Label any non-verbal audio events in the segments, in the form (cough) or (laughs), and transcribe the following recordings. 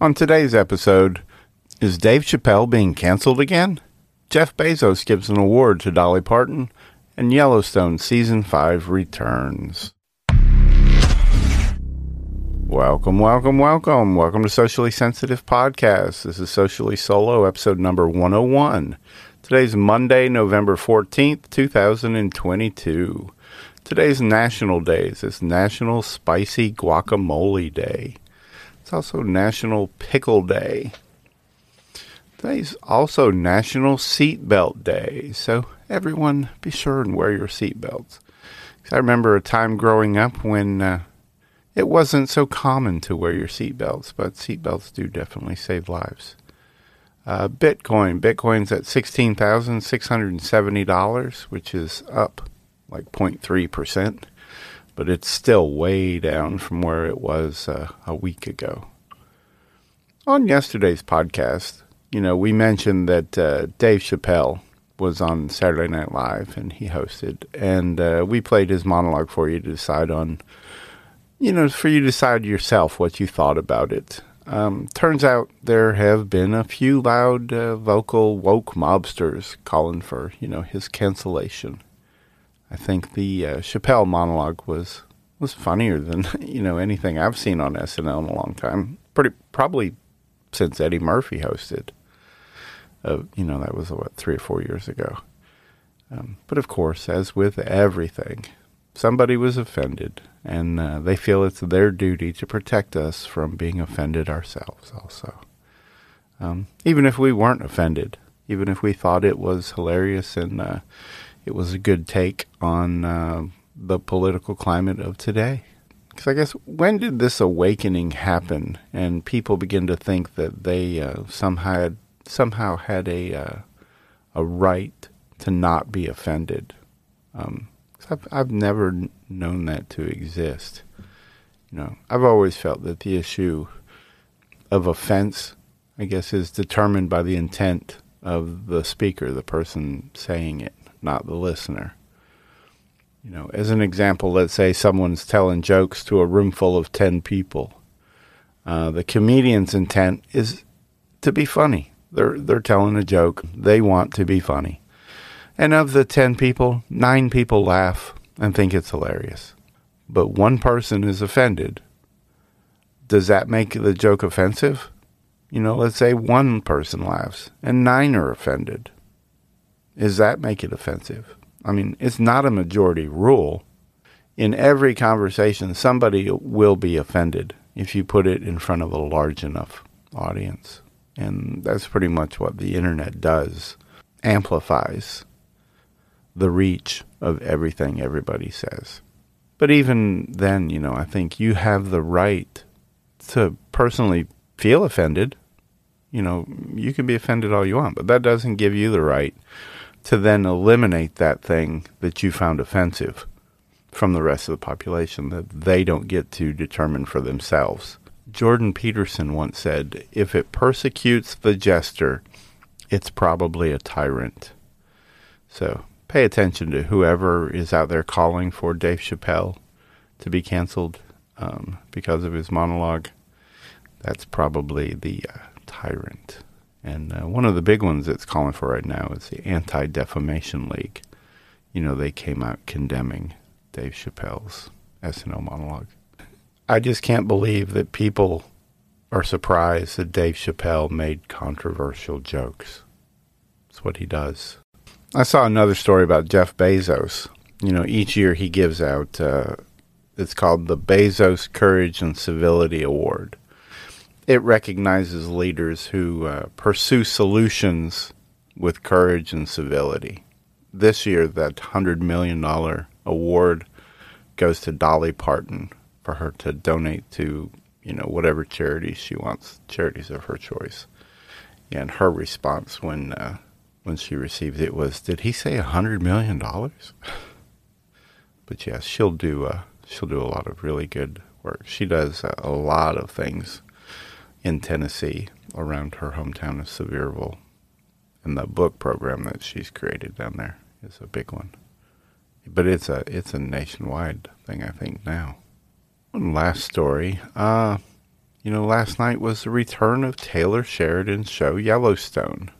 On today's episode, is Dave Chappelle being canceled again? Jeff Bezos gives an award to Dolly Parton, and Yellowstone Season 5 returns. Welcome, welcome, welcome. Welcome to Socially Sensitive Podcast. This is Socially Solo, episode number 101. Today's Monday, November 14th, 2022. Today's National Days. It's National Spicy Guacamole Day. It's also National Pickle Day. Today's also National Seatbelt Day. So everyone be sure and wear your seatbelts. I remember a time growing up when uh, it wasn't so common to wear your seatbelts, but seatbelts do definitely save lives. Uh, Bitcoin. Bitcoin's at $16,670, which is up like 0.3% but it's still way down from where it was uh, a week ago. On yesterday's podcast, you know, we mentioned that uh, Dave Chappelle was on Saturday Night Live and he hosted, and uh, we played his monologue for you to decide on, you know, for you to decide yourself what you thought about it. Um, turns out there have been a few loud, uh, vocal, woke mobsters calling for, you know, his cancellation. I think the uh, Chappelle monologue was was funnier than (laughs) you know anything I've seen on SNL in a long time. Pretty probably since Eddie Murphy hosted. Uh, you know that was what three or four years ago. Um, but of course, as with everything, somebody was offended, and uh, they feel it's their duty to protect us from being offended ourselves. Also, um, even if we weren't offended, even if we thought it was hilarious and uh, it was a good take on uh, the political climate of today. Because I guess when did this awakening happen, and people begin to think that they uh, somehow somehow had a uh, a right to not be offended? Um, I've I've never known that to exist. You know, I've always felt that the issue of offense, I guess, is determined by the intent of the speaker, the person saying it not the listener. You know, as an example, let's say someone's telling jokes to a room full of 10 people. Uh, the comedian's intent is to be funny. They're, they're telling a joke. They want to be funny. And of the 10 people, nine people laugh and think it's hilarious. But one person is offended. Does that make the joke offensive? You know, let's say one person laughs and nine are offended. Does that make it offensive? I mean, it's not a majority rule. In every conversation, somebody will be offended if you put it in front of a large enough audience. And that's pretty much what the internet does amplifies the reach of everything everybody says. But even then, you know, I think you have the right to personally feel offended. You know, you can be offended all you want, but that doesn't give you the right to then eliminate that thing that you found offensive from the rest of the population that they don't get to determine for themselves. Jordan Peterson once said, If it persecutes the jester, it's probably a tyrant. So pay attention to whoever is out there calling for Dave Chappelle to be canceled um, because of his monologue. That's probably the uh, tyrant. And uh, one of the big ones that's calling for right now is the Anti Defamation League. You know, they came out condemning Dave Chappelle's SNL monologue. I just can't believe that people are surprised that Dave Chappelle made controversial jokes. That's what he does. I saw another story about Jeff Bezos. You know, each year he gives out, uh, it's called the Bezos Courage and Civility Award it recognizes leaders who uh, pursue solutions with courage and civility. This year, that $100 million award goes to Dolly Parton for her to donate to, you know, whatever charities she wants, charities of her choice. And her response when uh, when she received it was, "Did he say a hundred million dollars?" (laughs) but yes, she'll do uh, she'll do a lot of really good work. She does a lot of things in Tennessee around her hometown of Sevierville. And the book program that she's created down there is a big one. But it's a it's a nationwide thing I think now. One last story. Uh you know, last night was the return of Taylor Sheridan's show Yellowstone.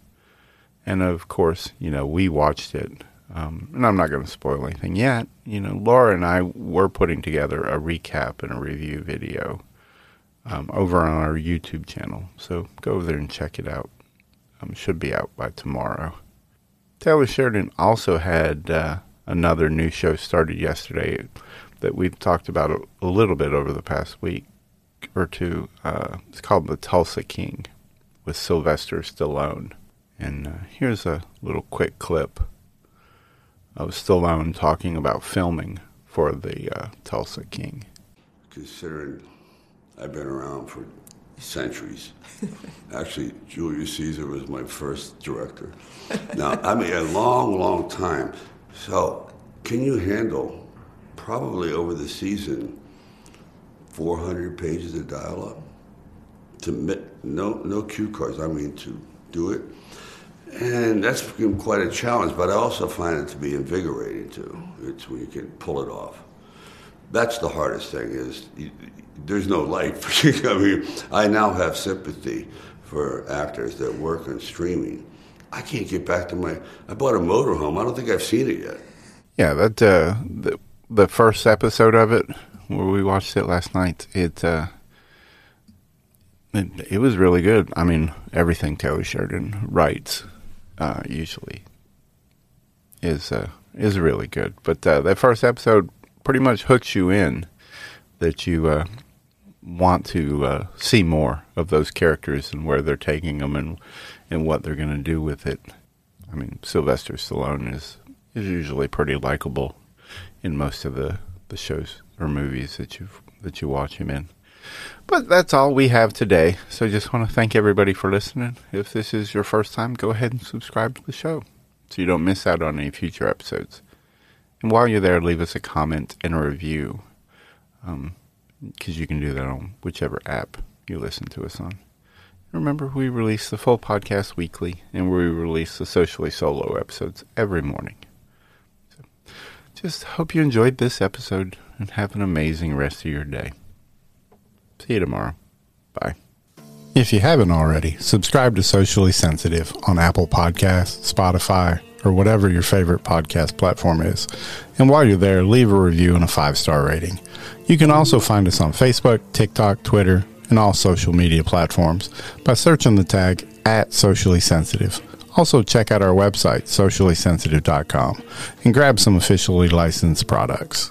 And of course, you know, we watched it. Um, and I'm not going to spoil anything yet. You know, Laura and I were putting together a recap and a review video um, over on our YouTube channel. So go over there and check it out. Um, should be out by tomorrow. Taylor Sheridan also had uh, another new show started yesterday that we've talked about a, a little bit over the past week or two. Uh, it's called The Tulsa King with Sylvester Stallone. And uh, here's a little quick clip of Stallone talking about filming for the uh, Tulsa King. Considering I've been around for centuries. Actually, Julius Caesar was my first director. Now, I mean, a long, long time. So, can you handle probably over the season 400 pages of dialogue? To no no cue cards. I mean, to do it, and that's been quite a challenge. But I also find it to be invigorating too. It's when you can pull it off. That's the hardest thing. Is there's no light. (laughs) I mean, I now have sympathy for actors that work on streaming. I can't get back to my. I bought a motorhome. I don't think I've seen it yet. Yeah, that uh, the the first episode of it where we watched it last night. It uh, it, it was really good. I mean, everything Taylor Sheridan writes uh, usually is uh, is really good. But uh, that first episode pretty much hooks you in that you uh, want to uh, see more of those characters and where they're taking them and and what they're going to do with it. I mean, Sylvester Stallone is is usually pretty likable in most of the, the shows or movies that you that you watch him in. But that's all we have today. So just want to thank everybody for listening. If this is your first time, go ahead and subscribe to the show so you don't miss out on any future episodes. And while you're there, leave us a comment and a review because um, you can do that on whichever app you listen to us on. Remember, we release the full podcast weekly, and we release the socially solo episodes every morning. So, just hope you enjoyed this episode and have an amazing rest of your day. See you tomorrow. Bye. If you haven't already, subscribe to Socially Sensitive on Apple Podcasts, Spotify, or whatever your favorite podcast platform is. And while you're there, leave a review and a five star rating. You can also find us on Facebook, TikTok, Twitter, and all social media platforms by searching the tag at Socially Sensitive. Also, check out our website, sociallysensitive.com, and grab some officially licensed products.